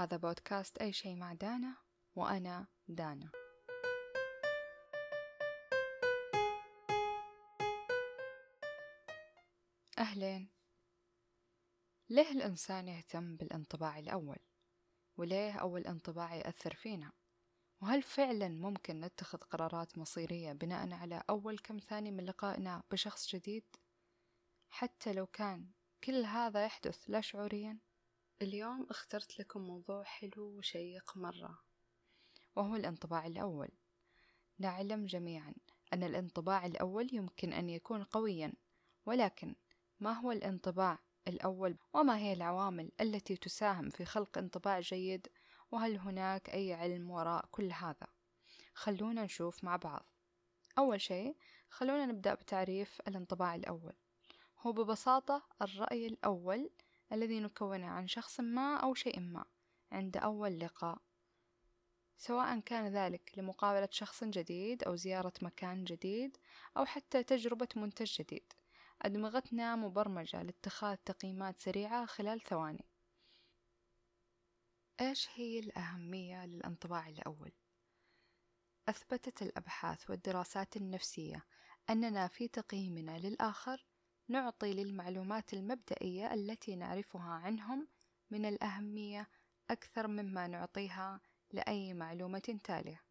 هذا بودكاست أي شيء مع دانا وأنا دانا أهلين ليه الإنسان يهتم بالانطباع الأول؟ وليه أول انطباع يأثر فينا؟ وهل فعلا ممكن نتخذ قرارات مصيرية بناء على أول كم ثانية من لقائنا بشخص جديد؟ حتى لو كان كل هذا يحدث لا شعوريا؟ اليوم اخترت لكم موضوع حلو وشيق مرة. وهو الانطباع الأول. نعلم جميعا أن الانطباع الأول يمكن أن يكون قويا ولكن ما هو الانطباع الأول؟ وما هي العوامل التي تساهم في خلق انطباع جيد؟ وهل هناك أي علم وراء كل هذا؟ خلونا نشوف مع بعض. أول شيء خلونا نبدأ بتعريف الانطباع الأول. هو ببساطة الرأي الأول الذي نكونه عن شخص ما أو شيء ما. عند أول لقاء. سواء كان ذلك لمقابلة شخص جديد أو زيارة مكان جديد أو حتى تجربة منتج جديد. أدمغتنا مبرمجة لاتخاذ تقييمات سريعة خلال ثواني. إيش هي الأهمية للانطباع الأول؟ أثبتت الأبحاث والدراسات النفسية أننا في تقييمنا للآخر نعطي للمعلومات المبدئية التي نعرفها عنهم من الأهمية أكثر مما نعطيها لأي معلومة تالية.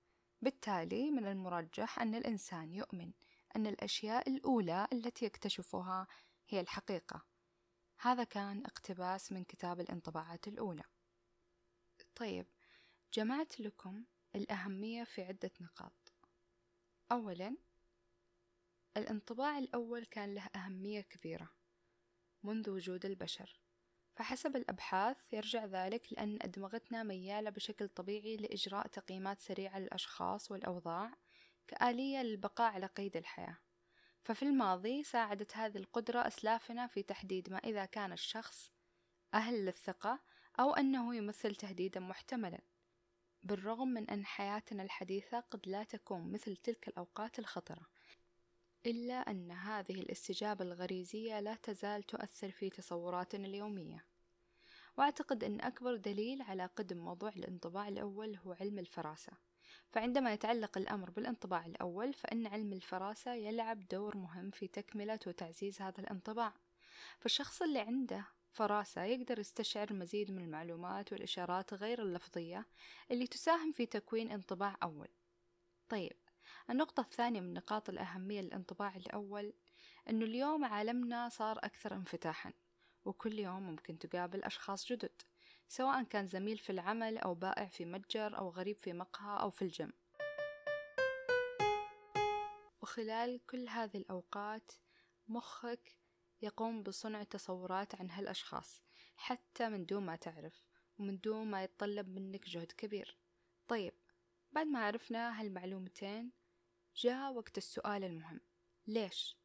بالتالي من المرجح أن الإنسان يؤمن أن الأشياء الأولى التي يكتشفها هي الحقيقة. هذا كان اقتباس من كتاب الانطباعات الأولى. طيب جمعت لكم الأهمية في عدة نقاط. أولا الانطباع الأول كان له أهمية كبيرة منذ وجود البشر فحسب الأبحاث يرجع ذلك لأن أدمغتنا ميالة بشكل طبيعي لإجراء تقييمات سريعة للأشخاص والأوضاع كآلية للبقاء على قيد الحياة. ففي الماضي ساعدت هذه القدرة أسلافنا في تحديد ما إذا كان الشخص أهل للثقة أو أنه يمثل تهديدا محتملا بالرغم من أن حياتنا الحديثة قد لا تكون مثل تلك الأوقات الخطرة. إلا أن هذه الاستجابة الغريزية لا تزال تؤثر في تصوراتنا اليومية. وأعتقد أن أكبر دليل على قدم موضوع الانطباع الأول هو علم الفراسة. فعندما يتعلق الأمر بالانطباع الأول فإن علم الفراسة يلعب دور مهم في تكملة وتعزيز هذا الانطباع. فالشخص اللي عنده فراسة يقدر يستشعر مزيد من المعلومات والإشارات غير اللفظية اللي تساهم في تكوين انطباع أول. طيب النقطة الثانية من نقاط الأهمية للانطباع الأول أنه اليوم عالمنا صار أكثر انفتاحا وكل يوم ممكن تقابل أشخاص جدد سواء كان زميل في العمل أو بائع في متجر أو غريب في مقهى أو في الجيم. وخلال كل هذه الأوقات مخك يقوم بصنع تصورات عن هالأشخاص حتى من دون ما تعرف ومن دون ما يتطلب منك جهد كبير. طيب بعد ما عرفنا هالمعلومتين جاء وقت السؤال المهم. ليش؟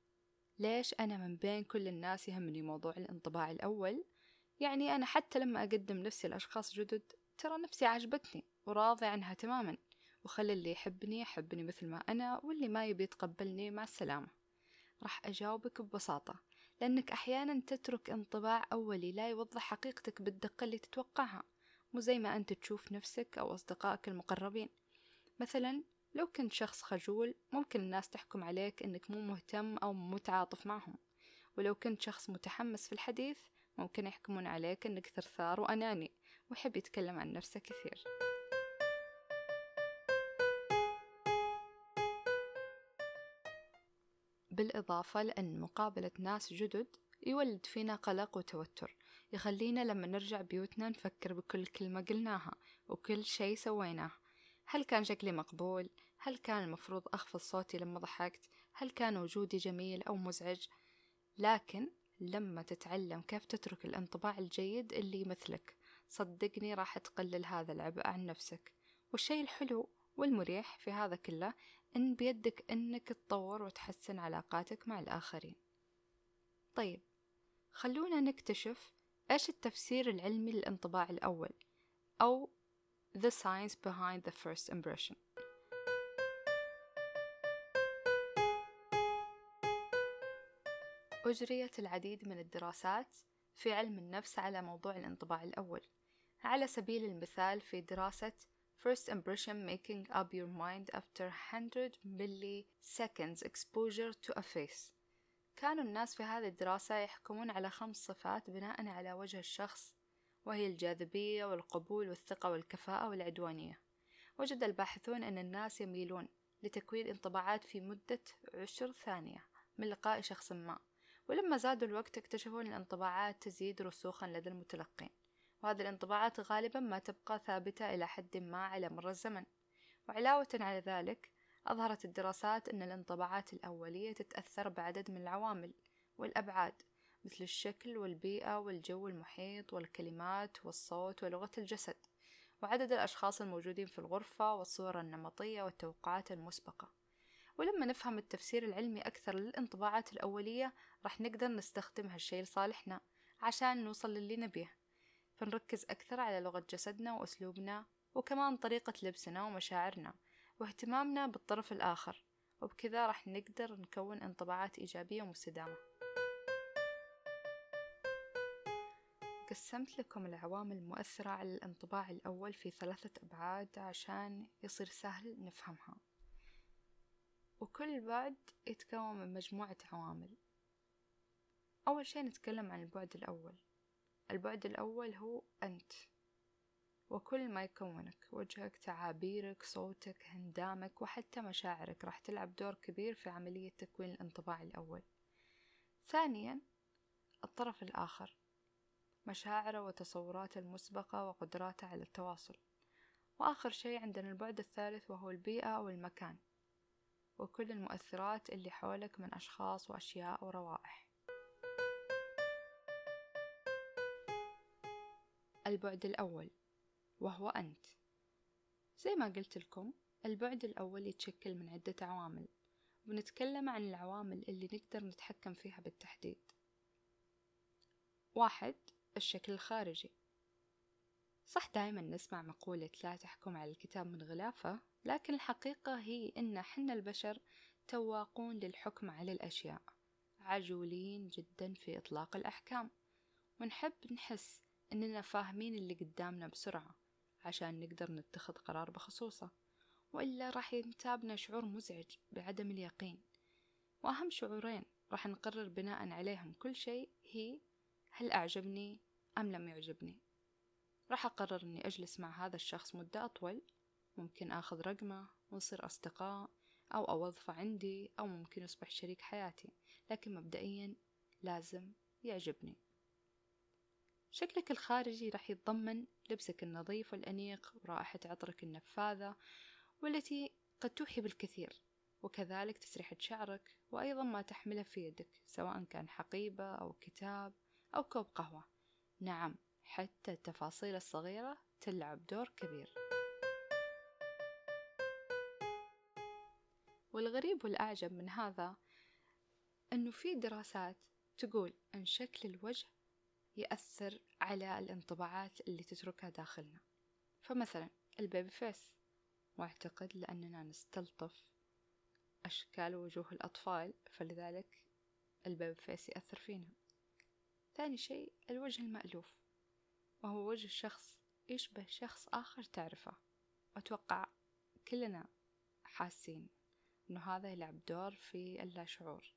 ليش أنا من بين كل الناس يهمني موضوع الانطباع الأول؟ يعني أنا حتى لما أقدم نفسي لأشخاص جدد ترى نفسي عجبتني وراضي عنها تماما وخلي اللي يحبني يحبني مثل ما أنا واللي ما يبي يتقبلني مع السلامة. راح أجاوبك ببساطة لأنك أحيانا تترك انطباع أولي لا يوضح حقيقتك بالدقة اللي تتوقعها مو زي ما أنت تشوف نفسك أو أصدقائك المقربين. مثلا لو كنت شخص خجول ممكن الناس تحكم عليك أنك مو مهتم أو متعاطف معهم. ولو كنت شخص متحمس في الحديث ممكن يحكمون عليك أنك ثرثار وأناني ويحب يتكلم عن نفسه كثير. بالإضافة لأن مقابلة ناس جدد يولد فينا قلق وتوتر يخلينا لما نرجع بيوتنا نفكر بكل كلمة قلناها وكل شيء سويناه. هل كان شكلي مقبول؟ هل كان المفروض أخفض صوتي لما ضحكت؟ هل كان وجودي جميل أو مزعج؟ لكن لما تتعلم كيف تترك الانطباع الجيد اللي يمثلك صدقني راح تقلل هذا العبء عن نفسك والشيء الحلو والمريح في هذا كله إن بيدك إنك تطور وتحسن علاقاتك مع الآخرين طيب خلونا نكتشف إيش التفسير العلمي للانطباع الأول أو The Science Behind the First Impression أجريت العديد من الدراسات في علم النفس على موضوع الانطباع الأول. على سبيل المثال في دراسة First impression making up your mind after 100 milliseconds exposure to a face. كانوا الناس في هذه الدراسة يحكمون على خمس صفات بناء على وجه الشخص وهي الجاذبية والقبول والثقة والكفاءة والعدوانية. وجد الباحثون أن الناس يميلون لتكوين انطباعات في مدة عشر ثانية من لقاء شخص ما. ولما زادوا الوقت اكتشفوا أن الانطباعات تزيد رسوخا لدى المتلقين وهذه الانطباعات غالبا ما تبقى ثابتة إلى حد ما على مر الزمن. وعلاوة على ذلك أظهرت الدراسات أن الانطباعات الأولية تتأثر بعدد من العوامل والأبعاد مثل الشكل والبيئة والجو المحيط والكلمات والصوت ولغة الجسد وعدد الأشخاص الموجودين في الغرفة والصورة النمطية والتوقعات المسبقة. ولما نفهم التفسير العلمي أكثر للانطباعات الأولية راح نقدر نستخدم هالشي لصالحنا عشان نوصل للي نبيه. فنركز أكثر على لغة جسدنا وأسلوبنا وكمان طريقة لبسنا ومشاعرنا واهتمامنا بالطرف الآخر. وبكذا راح نقدر نكون انطباعات إيجابية ومستدامة. قسمت لكم العوامل المؤثرة على الانطباع الأول في ثلاثة أبعاد عشان يصير سهل نفهمها. وكل بعد يتكون من مجموعة عوامل. أول شي نتكلم عن البعد الأول. البعد الأول هو أنت. وكل ما يكونك وجهك تعابيرك صوتك هندامك وحتى مشاعرك راح تلعب دور كبير في عملية تكوين الانطباع الأول. ثانيا الطرف الآخر. مشاعره وتصوراته المسبقة وقدراته على التواصل. وآخر شيء عندنا البعد الثالث وهو البيئة والمكان. وكل المؤثرات اللي حولك من أشخاص وأشياء وروائح. البعد الأول وهو أنت. زي ما قلت لكم البعد الأول يتشكل من عدة عوامل. ونتكلم عن العوامل اللي نقدر نتحكم فيها بالتحديد. واحد الشكل الخارجي. صح دايما نسمع مقولة لا تحكم على الكتاب من غلافة؟ لكن الحقيقة هي إن حنا البشر تواقون للحكم على الأشياء عجولين جدا في إطلاق الأحكام. ونحب نحس إننا فاهمين اللي قدامنا بسرعة عشان نقدر نتخذ قرار بخصوصه. وإلا راح ينتابنا شعور مزعج بعدم اليقين. وأهم شعورين راح نقرر بناء عليهم كل شيء هي هل أعجبني أم لم يعجبني. راح أقرر أني أجلس مع هذا الشخص مدة أطول ممكن أخذ رقمه ونصير أصدقاء أو أوظفه عندي أو ممكن يصبح شريك حياتي لكن مبدئيا لازم يعجبني. شكلك الخارجي راح يتضمن لبسك النظيف والأنيق ورائحة عطرك النفاذة والتي قد توحي بالكثير وكذلك تسريحة شعرك وأيضا ما تحمله في يدك سواء كان حقيبة أو كتاب أو كوب قهوة. نعم حتى التفاصيل الصغيرة تلعب دور كبير. والغريب والأعجب من هذا أنه في دراسات تقول أن شكل الوجه يأثر على الانطباعات اللي تتركها داخلنا. فمثلا ال baby face واعتقد لأننا نستلطف أشكال وجوه الأطفال فلذلك ال baby face يأثر فينا. ثاني شيء الوجه المألوف وهو وجه شخص يشبه شخص آخر تعرفه. أتوقع كلنا حاسين إنه هذا يلعب دور في اللاشعور.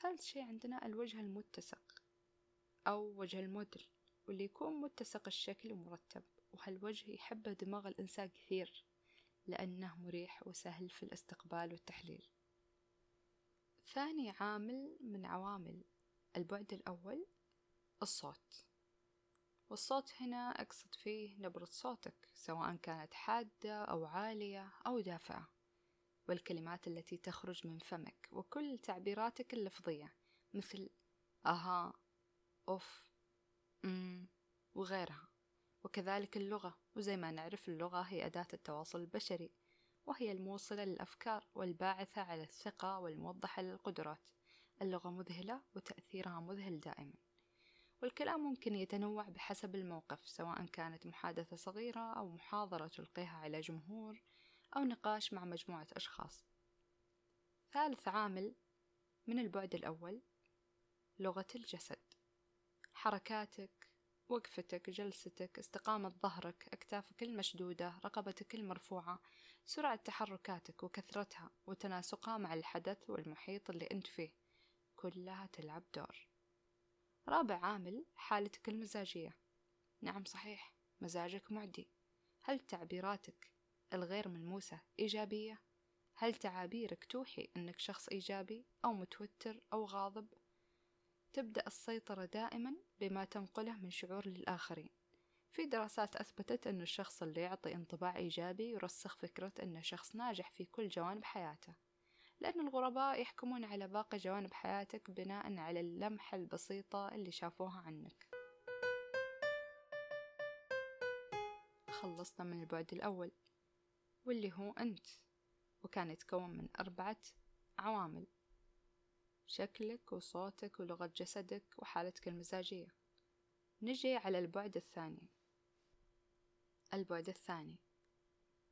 ثالث شيء عندنا الوجه المتسق أو وجه الموديل واللي يكون متسق الشكل ومرتب وهالوجه يحبه دماغ الإنسان كثير لأنه مريح وسهل في الاستقبال والتحليل. ثاني عامل من عوامل البعد الأول الصوت. والصوت هنا أقصد فيه نبرة صوتك سواء كانت حادة أو عالية أو دافئة. والكلمات التي تخرج من فمك وكل تعبيراتك اللفظية مثل أها أوف أم وغيرها. وكذلك اللغة وزي ما نعرف اللغة هي أداة التواصل البشري وهي الموصلة للأفكار والباعثة على الثقة والموضحة للقدرات. اللغة مذهلة وتأثيرها مذهل دائما. والكلام ممكن يتنوع بحسب الموقف سواء كانت محادثة صغيرة أو محاضرة تلقيها على جمهور أو نقاش مع مجموعة أشخاص. ثالث عامل من البعد الأول لغة الجسد. حركاتك وقفتك جلستك استقامة ظهرك أكتافك المشدودة رقبتك المرفوعة سرعة تحركاتك وكثرتها وتناسقها مع الحدث والمحيط اللي أنت فيه. كلها تلعب دور. رابع عامل حالتك المزاجية. نعم صحيح مزاجك معدي. هل تعبيراتك الغير ملموسة إيجابية؟ هل تعابيرك توحي أنك شخص إيجابي أو متوتر أو غاضب؟ تبدأ السيطرة دائما بما تنقله من شعور للآخرين في دراسات أثبتت أن الشخص اللي يعطي انطباع إيجابي يرسخ فكرة أنه شخص ناجح في كل جوانب حياته لأن الغرباء يحكمون على باقي جوانب حياتك بناء على اللمحة البسيطة اللي شافوها عنك خلصنا من البعد الأول واللي هو أنت. وكان يتكون من أربعة عوامل شكلك وصوتك ولغة جسدك وحالتك المزاجية. نجي على البعد الثاني. البعد الثاني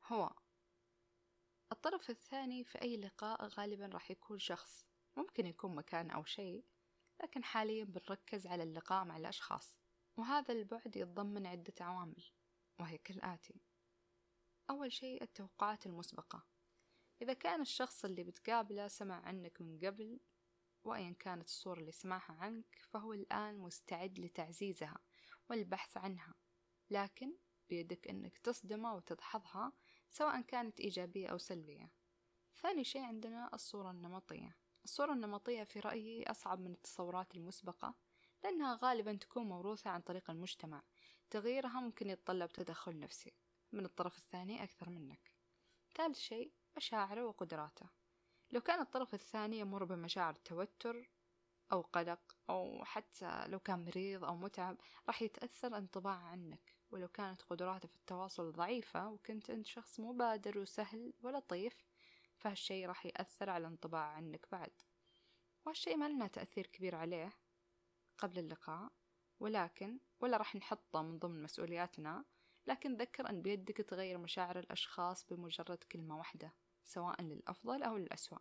هو الطرف الثاني في أي لقاء غالبا راح يكون شخص. ممكن يكون مكان أو شيء لكن حاليا بنركز على اللقاء مع الأشخاص. وهذا البعد يتضمن عدة عوامل وهي كالآتي أول شيء التوقعات المسبقة. إذا كان الشخص اللي بتقابله سمع عنك من قبل وأيا كانت الصورة اللي سمعها عنك فهو الآن مستعد لتعزيزها والبحث عنها. لكن بيدك أنك تصدمه وتدحضها سواء كانت إيجابية أو سلبية. ثاني شيء عندنا الصورة النمطية. الصورة النمطية في رأيي أصعب من التصورات المسبقة لأنها غالبا تكون موروثة عن طريق المجتمع. تغييرها ممكن يتطلب تدخل نفسي. من الطرف الثاني أكثر منك. ثالث شيء مشاعره وقدراته. لو كان الطرف الثاني يمر بمشاعر توتر أو قلق أو حتى لو كان مريض أو متعب راح يتأثر انطباع عنك. ولو كانت قدراته في التواصل ضعيفة وكنت أنت شخص مبادر وسهل ولطيف فهالشي راح يأثر على انطباع عنك بعد. وهالشي ما لنا تأثير كبير عليه قبل اللقاء ولكن ولا راح نحطه من ضمن مسؤولياتنا لكن ذكر أن بيدك تغير مشاعر الأشخاص بمجرد كلمة واحدة سواء للأفضل أو للأسوأ.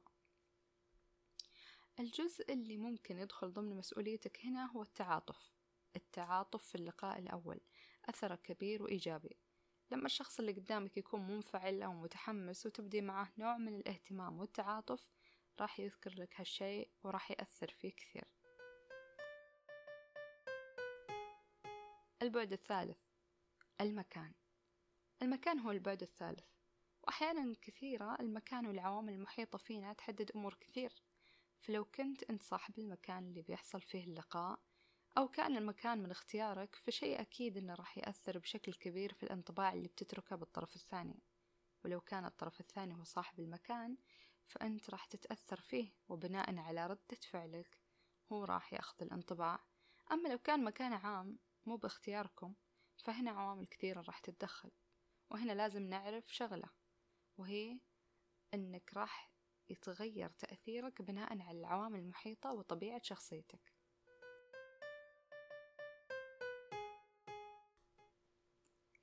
الجزء اللي ممكن يدخل ضمن مسؤوليتك هنا هو التعاطف. التعاطف في اللقاء الأول أثره كبير وإيجابي. لما الشخص اللي قدامك يكون منفعل أو متحمس وتبدي معه نوع من الاهتمام والتعاطف راح يذكر لك هالشيء وراح يأثر فيه كثير. البعد الثالث. المكان. المكان هو البعد الثالث. وأحيانا كثيرة المكان والعوامل المحيطة فينا تحدد أمور كثير. فلو كنت أنت صاحب المكان اللي بيحصل فيه اللقاء أو كان المكان من اختيارك فشيء أكيد أنه راح يأثر بشكل كبير في الانطباع اللي بتتركه بالطرف الثاني. ولو كان الطرف الثاني هو صاحب المكان فأنت راح تتأثر فيه وبناء على ردة فعلك هو راح يأخذ الانطباع. أما لو كان مكان عام مو باختياركم. فهنا عوامل كثيرة راح تتدخل وهنا لازم نعرف شغلة وهي أنك راح يتغير تأثيرك بناء على العوامل المحيطة وطبيعة شخصيتك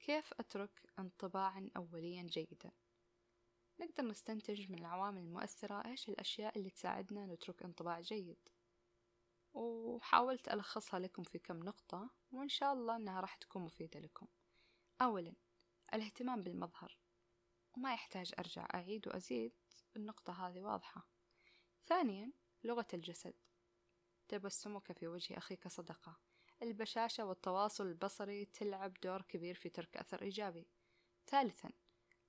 كيف أترك انطباعا أوليا جيدا؟ نقدر نستنتج من العوامل المؤثرة إيش الأشياء اللي تساعدنا نترك انطباع جيد وحاولت ألخصها لكم في كم نقطة وإن شاء الله أنها راح تكون مفيدة لكم. أولا الاهتمام بالمظهر. وما يحتاج أرجع أعيد وأزيد النقطة هذه واضحة. ثانيا لغة الجسد. تبسمك في وجه أخيك صدقة. البشاشة والتواصل البصري تلعب دور كبير في ترك أثر إيجابي. ثالثا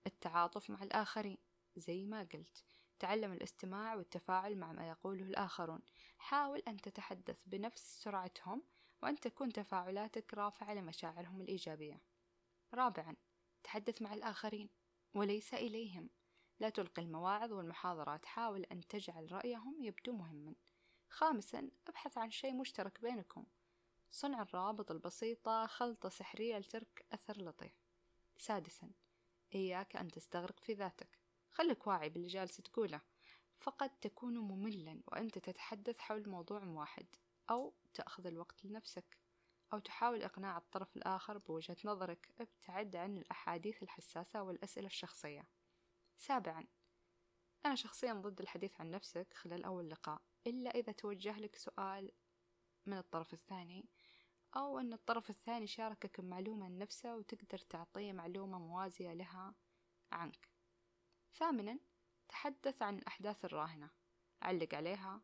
التعاطف مع الآخرين. زي ما قلت تعلم الاستماع والتفاعل مع ما يقوله الآخرون. حاول أن تتحدث بنفس سرعتهم وأن تكون تفاعلاتك رافعة لمشاعرهم الإيجابية. رابعا تحدث مع الآخرين وليس إليهم. لا تلقي المواعظ والمحاضرات حاول أن تجعل رأيهم يبدو مهما. خامسا ابحث عن شيء مشترك بينكم. صنع الروابط البسيطة خلطة سحرية لترك أثر لطيف. سادسا إياك أن تستغرق في ذاتك. خلك واعي باللي جالس تقوله. فقد تكون مملا وأنت تتحدث حول موضوع واحد. أو تأخذ الوقت لنفسك أو تحاول إقناع الطرف الآخر بوجهة نظرك. ابتعد عن الأحاديث الحساسة والأسئلة الشخصية. سابعا أنا شخصيا ضد الحديث عن نفسك خلال أول لقاء إلا إذا توجه لك سؤال من الطرف الثاني أو أن الطرف الثاني شاركك بمعلومة عن نفسه وتقدر تعطيه معلومة موازية لها عنك. ثامنا تحدث عن الأحداث الراهنة. علق عليها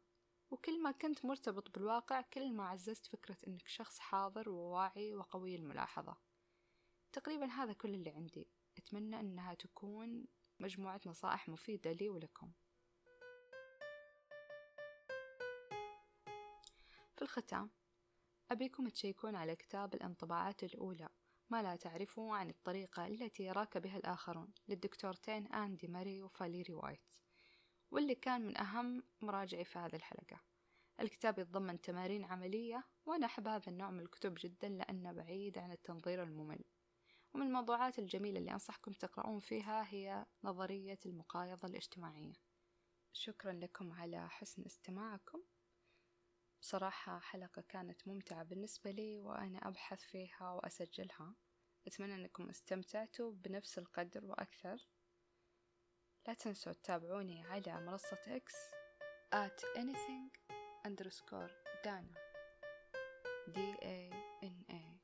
وكل ما كنت مرتبط بالواقع كل ما عززت فكرة أنك شخص حاضر وواعي وقوي الملاحظة تقريبا هذا كل اللي عندي. أتمنى أنها تكون مجموعة نصائح مفيدة لي ولكم. في الختام أبيكم تشيكون على كتاب الانطباعات الأولى. ما لا تعرفوا عن الطريقة التي يراك بها الآخرون. للدكتورتين آندي ماري وفاليري وايت. واللي كان من أهم مراجعي في هذه الحلقة. الكتاب يتضمن تمارين عملية وأنا أحب هذا النوع من الكتب جدا لأنه بعيد عن التنظير الممل. ومن الموضوعات الجميلة اللي أنصحكم تقرؤون فيها هي نظرية المقايضة الاجتماعية. شكرا لكم على حسن استماعكم. بصراحة حلقة كانت ممتعة بالنسبة لي وأنا أبحث فيها وأسجلها. أتمنى أنكم استمتعتوا بنفس القدر وأكثر. لا تنسوا تتابعوني على منصة إكس at anything underscore dana d a n a